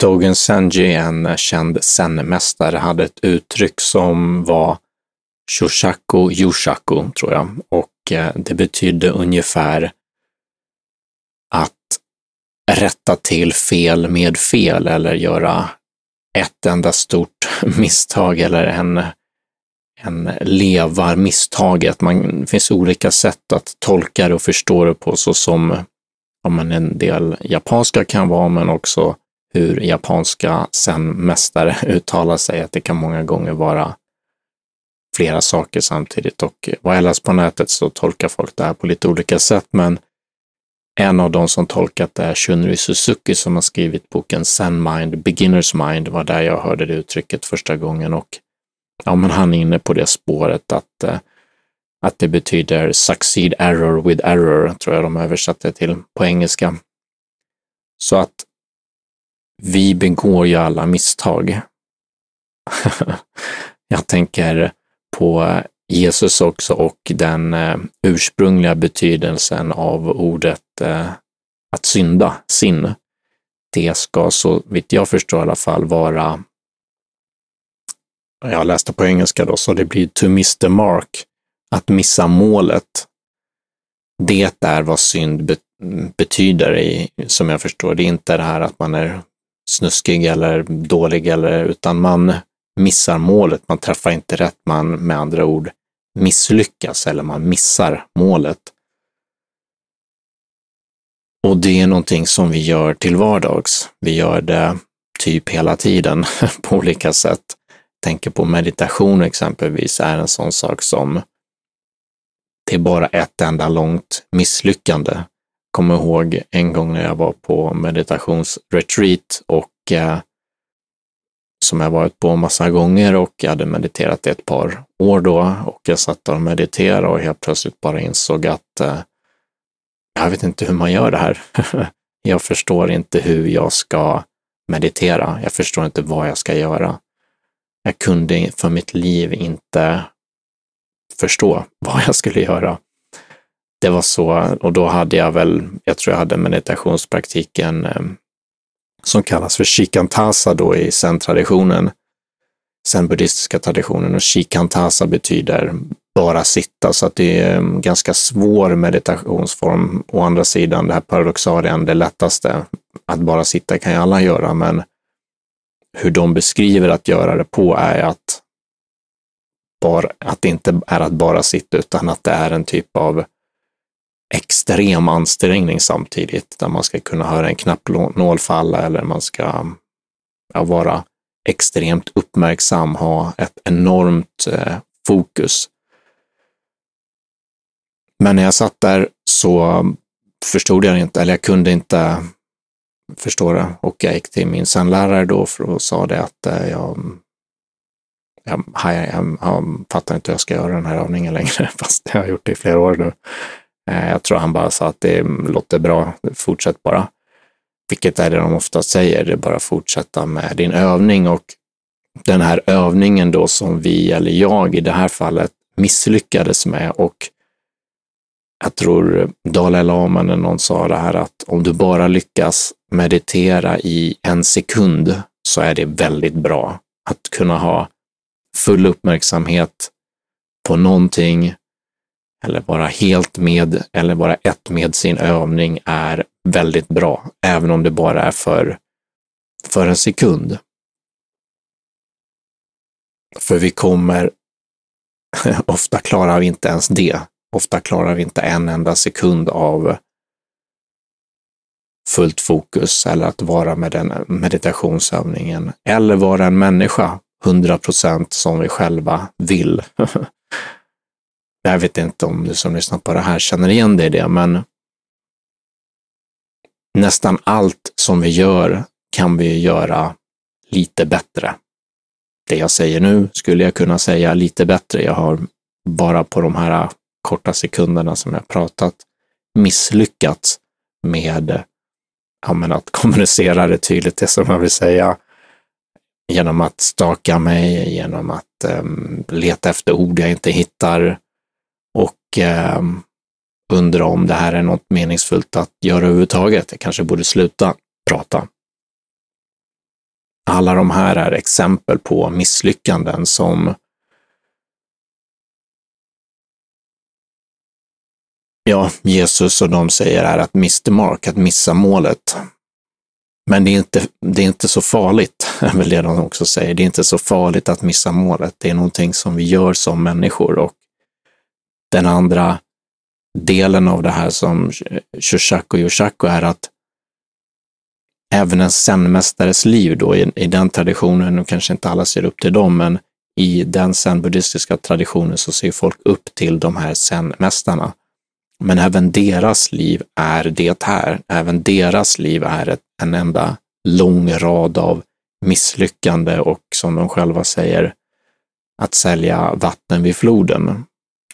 Dogen Senji, en känd zen-mästare, hade ett uttryck som var Shoshaku Yoshaku, tror jag. Och eh, det betydde ungefär att rätta till fel med fel eller göra ett enda stort misstag eller en, en levar misstaget. Man, det finns olika sätt att tolka det och förstå det på, så som ja, men en del japanska kan vara, men också hur japanska zen-mästare uttalar sig, att det kan många gånger vara flera saker samtidigt. Och vad jag läst på nätet så tolkar folk det här på lite olika sätt, men en av de som tolkat det är Shunri Suzuki som har skrivit boken Zen Mind, Beginner's Mind, var där jag hörde det uttrycket första gången och ja, men han är inne på det spåret att, eh, att det betyder succeed error with error, tror jag de översatte till på engelska. Så att vi begår ju alla misstag. jag tänker på Jesus också och den eh, ursprungliga betydelsen av ordet eh, att synda, sin. Det ska så vitt jag förstår i alla fall vara, jag läste på engelska då, så det blir to miss the mark, att missa målet. Det är vad synd betyder, i, som jag förstår. Det är inte det här att man är snuskig eller dålig, eller, utan man missar målet, man träffar inte rätt, man med andra ord misslyckas eller man missar målet. Och det är någonting som vi gör till vardags. Vi gör det typ hela tiden på olika sätt. Tänker på meditation exempelvis är en sån sak som det är bara ett enda långt misslyckande. Kommer ihåg en gång när jag var på meditationsretreat och eh, som jag varit på massa gånger och jag hade mediterat i ett par år då och jag satt och mediterade och helt plötsligt bara insåg att eh, jag vet inte hur man gör det här. jag förstår inte hur jag ska meditera. Jag förstår inte vad jag ska göra. Jag kunde för mitt liv inte förstå vad jag skulle göra. Det var så, och då hade jag väl, jag tror jag hade meditationspraktiken eh, som kallas för shikantasa då i zen-traditionen, zen-buddhistiska traditionen. Och shikantasa betyder bara sitta, så att det är en ganska svår meditationsform. Å andra sidan, det här paradoxarien, det lättaste. Att bara sitta kan ju alla göra, men hur de beskriver att göra det på är att, bara, att det inte är att bara sitta, utan att det är en typ av extrem ansträngning samtidigt, där man ska kunna höra en knappnål falla eller man ska ja, vara extremt uppmärksam, ha ett enormt eh, fokus. Men när jag satt där så förstod jag inte, eller jag kunde inte förstå det. Och jag gick till min sömnlärare då och sa det att eh, jag, jag, jag, jag, jag fattar inte hur jag ska göra den här övningen längre, fast jag har gjort det i flera år nu. Eh, jag tror han bara sa att det låter bra, fortsätt bara. Vilket är det de ofta säger, det är bara fortsätta med din övning och den här övningen då som vi, eller jag i det här fallet, misslyckades med och jag tror Dalai Lama eller någon sa det här att om du bara lyckas meditera i en sekund så är det väldigt bra. Att kunna ha full uppmärksamhet på någonting eller vara helt med eller vara ett med sin övning är väldigt bra, även om det bara är för, för en sekund. För vi kommer, ofta klarar vi inte ens det. Ofta klarar vi inte en enda sekund av fullt fokus eller att vara med den meditationsövningen eller vara en människa 100 procent som vi själva vill. Jag vet inte om du som lyssnar på det här känner igen dig i det, men nästan allt som vi gör kan vi göra lite bättre. Det jag säger nu skulle jag kunna säga lite bättre. Jag har bara på de här korta sekunderna som jag pratat misslyckats med ja, att kommunicera det tydligt, det som jag vill säga, genom att staka mig, genom att um, leta efter ord jag inte hittar, eh, undra om det här är något meningsfullt att göra överhuvudtaget. Jag kanske borde sluta prata. alla de här är exempel på misslyckanden som ja, Jesus och de säger är att miss the mark, att missa målet. Men det är, inte, det är inte så farligt, är väl det de också säger. Det är inte så farligt att missa målet. Det är någonting som vi gör som människor och den andra delen av det här som Shushaku Yoshaku är att även en zenmästares liv då, i, i den traditionen, och kanske inte alla ser upp till dem, men i den zen-buddhistiska traditionen så ser folk upp till de här zenmästarna. Men även deras liv är det här. Även deras liv är ett, en enda lång rad av misslyckande och som de själva säger, att sälja vatten vid floden.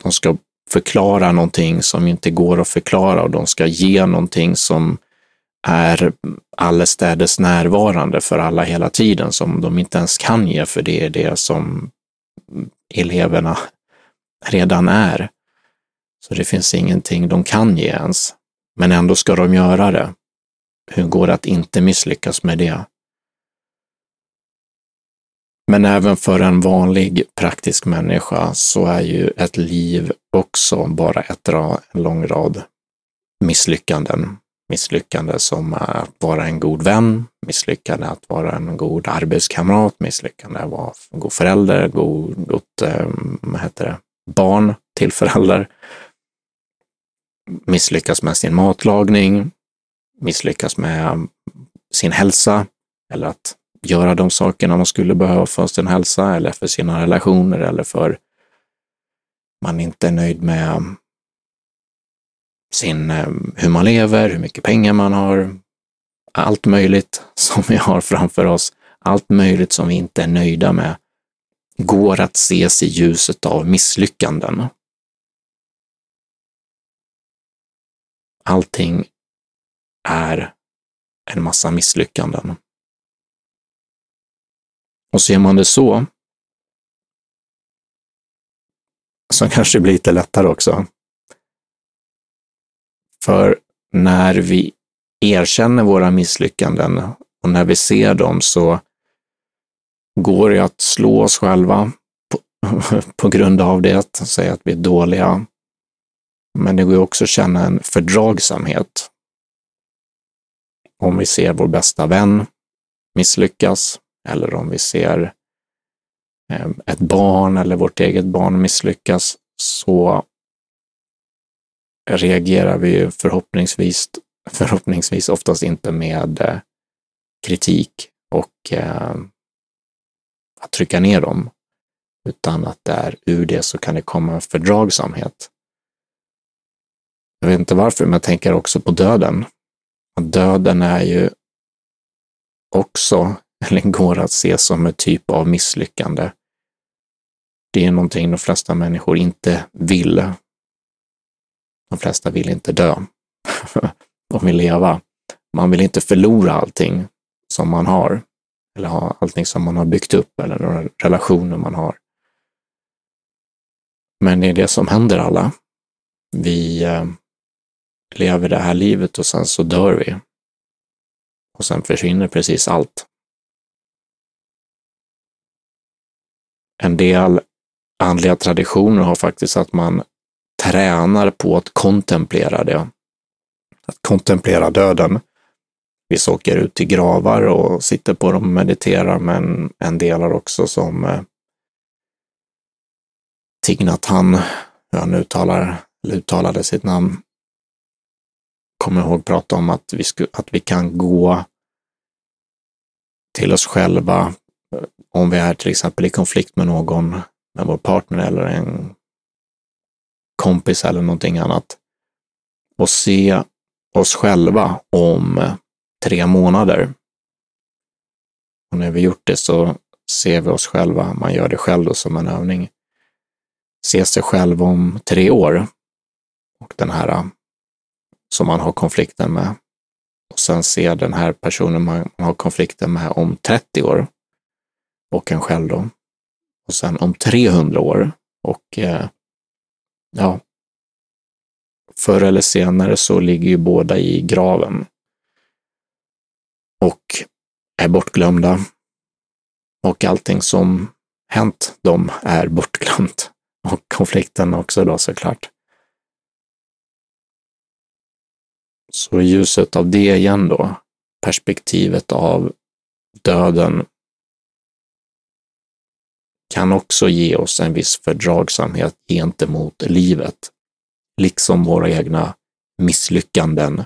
De ska förklara någonting som inte går att förklara och de ska ge någonting som är allestädes närvarande för alla hela tiden, som de inte ens kan ge, för det är det som eleverna redan är. Så det finns ingenting de kan ge ens, men ändå ska de göra det. Hur går det att inte misslyckas med det? Men även för en vanlig praktisk människa så är ju ett liv också bara ett en lång rad misslyckanden. Misslyckande som att vara en god vän, misslyckande att vara en god arbetskamrat, misslyckande att vara en god förälder, god, gott ehm, vad heter det, barn till förälder, misslyckas med sin matlagning, misslyckas med sin hälsa eller att göra de sakerna man skulle behöva för sin hälsa eller för sina relationer eller för man inte är nöjd med sin, eh, hur man lever, hur mycket pengar man har, allt möjligt som vi har framför oss, allt möjligt som vi inte är nöjda med, går att ses i ljuset av misslyckanden. Allting är en massa misslyckanden. Och ser man det så, så kanske det blir lite lättare också. För när vi erkänner våra misslyckanden och när vi ser dem så går det att slå oss själva på, på grund av det, säga att vi är dåliga. Men det går också att känna en fördragsamhet. Om vi ser vår bästa vän misslyckas eller om vi ser eh, ett barn eller vårt eget barn misslyckas så reagerar vi förhoppningsvis, förhoppningsvis oftast inte med eh, kritik och eh, att trycka ner dem, utan att där ur det så kan det komma en fördragsamhet. Jag vet inte varför, men jag tänker också på döden. Döden är ju också, eller går att se som en typ av misslyckande. Det är någonting de flesta människor inte vill de flesta vill inte dö. De vill leva. Man vill inte förlora allting som man har, eller ha allting som man har byggt upp, eller några relationer man har. Men det är det som händer alla. Vi eh, lever det här livet och sen så dör vi. Och sen försvinner precis allt. En del andliga traditioner har faktiskt att man tränar på att kontemplera det. Att kontemplera döden. Vissa åker ut till gravar och sitter på dem och mediterar, men en del har också som eh, Tignatan, hur han uttalar, uttalade sitt namn, kommer ihåg prata om att vi, sku, att vi kan gå till oss själva om vi är till exempel i konflikt med någon, med vår partner eller en kompis eller någonting annat och se oss själva om tre månader. Och när vi gjort det så ser vi oss själva, man gör det själv då som en övning, se sig själv om tre år och den här äh, som man har konflikten med. Och sen se den här personen man har konflikten med om 30 år och en själv då. Och sen om 300 år och eh, ja, förr eller senare så ligger ju båda i graven och är bortglömda. Och allting som hänt dem är bortglömt. Och konflikten också då såklart. Så i ljuset av det igen då, perspektivet av döden kan också ge oss en viss fördragsamhet gentemot livet, liksom våra egna misslyckanden.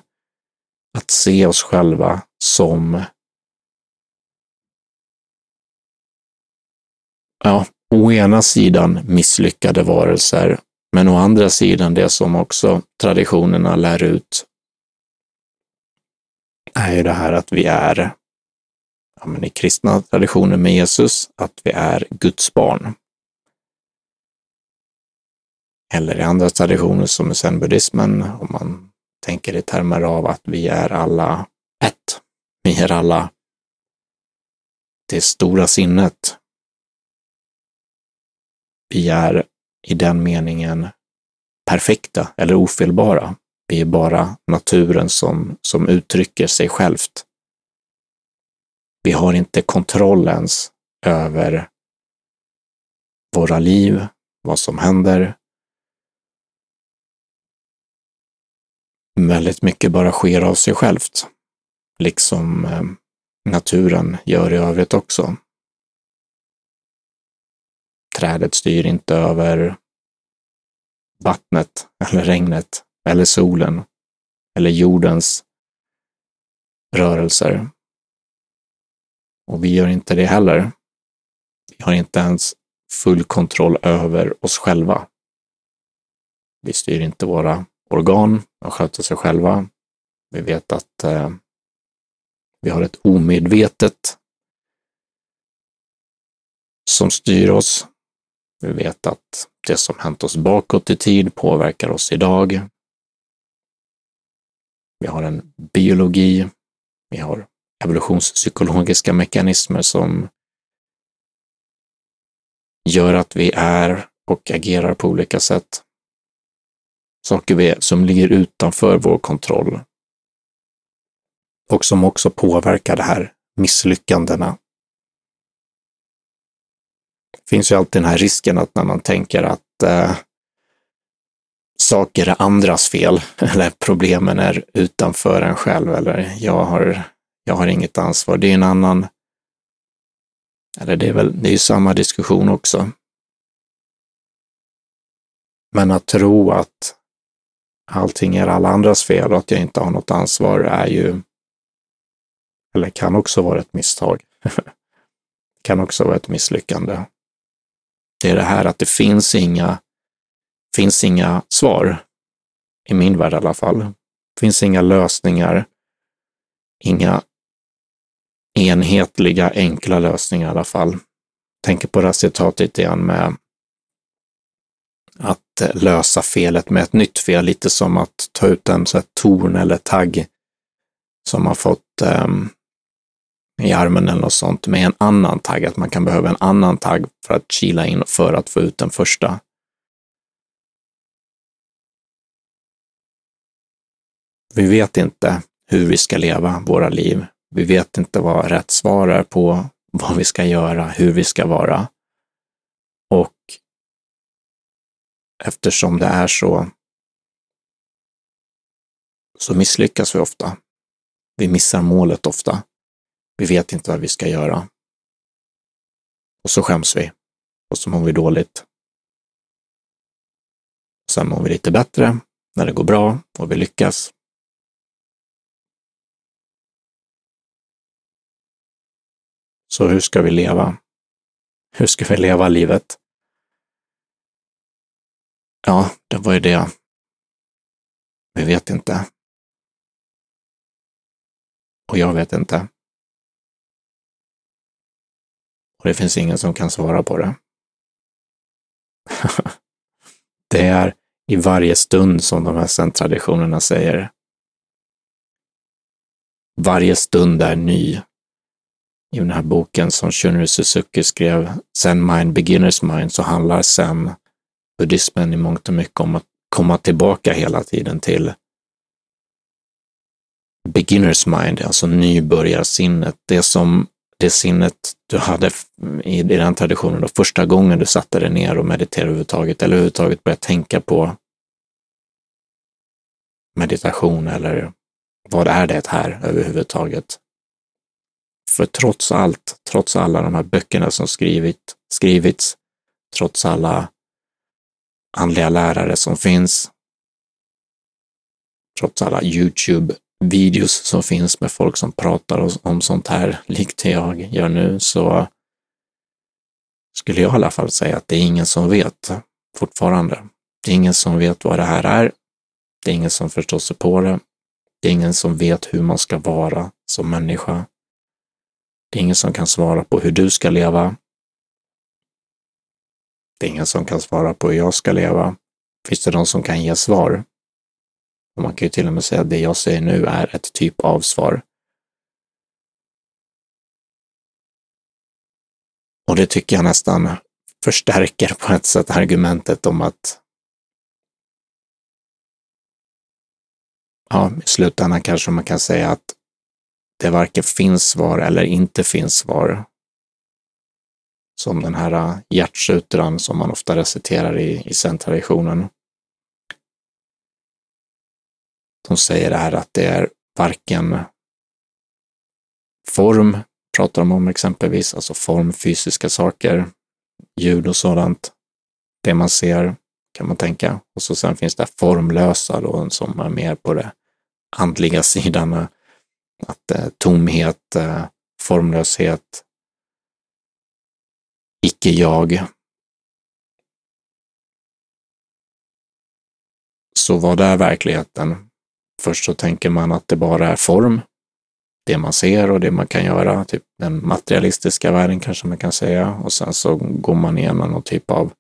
Att se oss själva som ja, å ena sidan misslyckade varelser, men å andra sidan det som också traditionerna lär ut är ju det här att vi är ja, men i kristna traditioner med Jesus, att vi är Guds barn. Eller i andra traditioner som i zen-buddhismen, om man tänker i termer av att vi är alla ett. Vi är alla det stora sinnet. Vi är i den meningen perfekta eller ofelbara. Vi är bara naturen som, som uttrycker sig självt. Vi har inte kontroll ens över våra liv, vad som händer. Väldigt mycket bara sker av sig självt, liksom eh, naturen gör i övrigt också. Trädet styr inte över vattnet eller regnet eller solen eller jordens rörelser. Och vi gör inte det heller. Vi har inte ens full kontroll över oss själva. Vi styr inte våra organ, de sköter sig själva. Vi vet att eh, vi har ett omedvetet som styr oss. Vi vet att det som hänt oss bakåt i tid påverkar oss idag. Vi har en biologi, vi har evolutionspsykologiska mekanismer som gör att vi är och agerar på olika sätt. Saker som ligger utanför vår kontroll och som också påverkar de här misslyckandena. Det finns ju alltid den här risken att när man tänker att eh, saker är andras fel eller problemen är utanför en själv eller jag har jag har inget ansvar. Det är en annan, eller det är väl, det är ju samma diskussion också. Men att tro att allting är alla andras fel och att jag inte har något ansvar är ju, eller kan också vara ett misstag. kan också vara ett misslyckande. Det är det här att det finns inga, finns inga svar, i min värld i alla fall. Det finns inga lösningar, inga enhetliga, enkla lösningar i alla fall. Tänker på det här citatet igen med att lösa felet med ett nytt fel, lite som att ta ut en så här torn eller tagg som man fått um, i armen eller något sånt med en annan tagg, att man kan behöva en annan tagg för att kila in för att få ut den första. Vi vet inte hur vi ska leva våra liv. Vi vet inte vad rätt svar är på vad vi ska göra, hur vi ska vara. Och eftersom det är så, så misslyckas vi ofta. Vi missar målet ofta. Vi vet inte vad vi ska göra. Och så skäms vi. Och så mår vi dåligt. Sen mår vi lite bättre när det går bra och vi lyckas. Så hur ska vi leva? Hur ska vi leva livet? Ja, det var ju det. Vi vet inte. Och jag vet inte. Och det finns ingen som kan svara på det. det är i varje stund som de här zen-traditionerna säger. Varje stund är ny i den här boken som Shunryu Suzuki skrev, Zen Mind, Beginners Mind, så handlar sen buddhismen i mångt och mycket om att komma tillbaka hela tiden till beginners mind, alltså nybörjarsinnet, det som det sinnet du hade i, i den traditionen, då, första gången du satte dig ner och mediterade överhuvudtaget, eller överhuvudtaget började tänka på meditation eller vad är det här överhuvudtaget? För trots allt, trots alla de här böckerna som skrivit, skrivits, trots alla andliga lärare som finns, trots alla Youtube-videos som finns med folk som pratar om sånt här, likt det jag gör nu, så skulle jag i alla fall säga att det är ingen som vet fortfarande. Det är ingen som vet vad det här är. Det är ingen som förstår sig på det. Det är ingen som vet hur man ska vara som människa. Det är ingen som kan svara på hur du ska leva. Det är ingen som kan svara på hur jag ska leva. Finns det någon som kan ge svar? Och man kan ju till och med säga att det jag säger nu är ett typ av svar. Och det tycker jag nästan förstärker på ett sätt argumentet om att ja, i slutändan kanske man kan säga att det varken finns svar eller inte finns svar. Som den här äh, hjärtsutran som man ofta reciterar i, i zen-traditionen. De säger här att det är varken form, pratar de om exempelvis, alltså form, fysiska saker, ljud och sådant. Det man ser kan man tänka. Och så sen finns det formlösa då, som är mer på det andliga sidan. Äh, att eh, tomhet, eh, formlöshet, icke-jag. Så vad är verkligheten? Först så tänker man att det bara är form, det man ser och det man kan göra, typ den materialistiska världen kanske man kan säga. Och sen så går man igenom någon typ av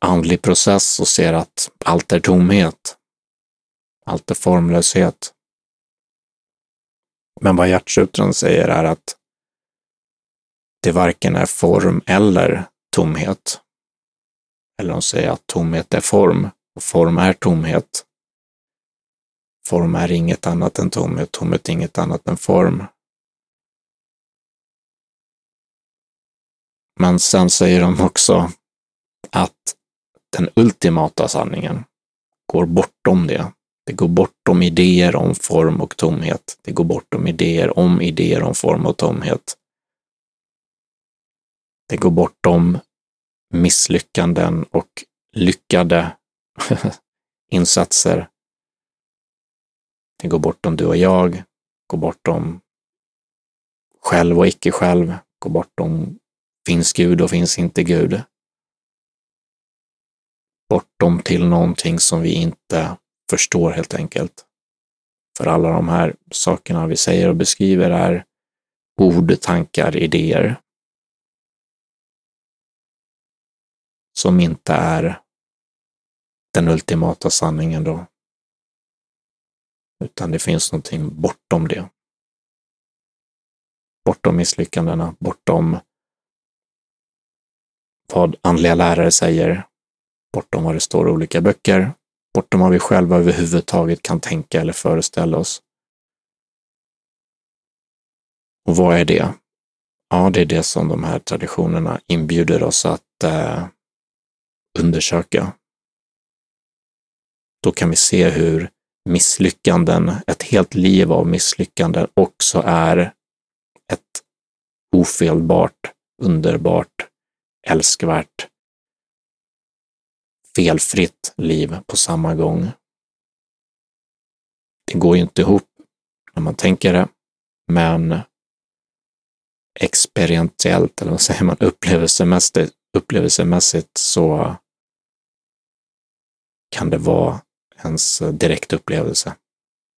andlig process och ser att allt är tomhet. Allt är formlöshet. Men vad hjärtsutran säger är att det varken är form eller tomhet. Eller de säger att tomhet är form och form är tomhet. Form är inget annat än tomhet, tomhet är inget annat än form. Men sen säger de också att den ultimata sanningen går bortom det. Det går bortom idéer om form och tomhet. Det går bortom idéer om idéer om form och tomhet. Det går bortom misslyckanden och lyckade insatser. Det går bortom du och jag, går bortom själv och icke själv, går bortom finns Gud och finns inte Gud. Bortom till någonting som vi inte förstår helt enkelt. För alla de här sakerna vi säger och beskriver är ord, tankar, idéer. Som inte är den ultimata sanningen då. Utan det finns någonting bortom det. Bortom misslyckandena, bortom vad andliga lärare säger, bortom vad det står i olika böcker, bortom vad vi själva överhuvudtaget kan tänka eller föreställa oss. Och vad är det? Ja, det är det som de här traditionerna inbjuder oss att eh, undersöka. Då kan vi se hur misslyckanden, ett helt liv av misslyckanden också är ett ofelbart, underbart, älskvärt felfritt liv på samma gång. Det går ju inte ihop när man tänker det, men experientiellt, eller vad säger man, upplevelsemässigt, upplevelsemässigt så kan det vara ens direktupplevelse.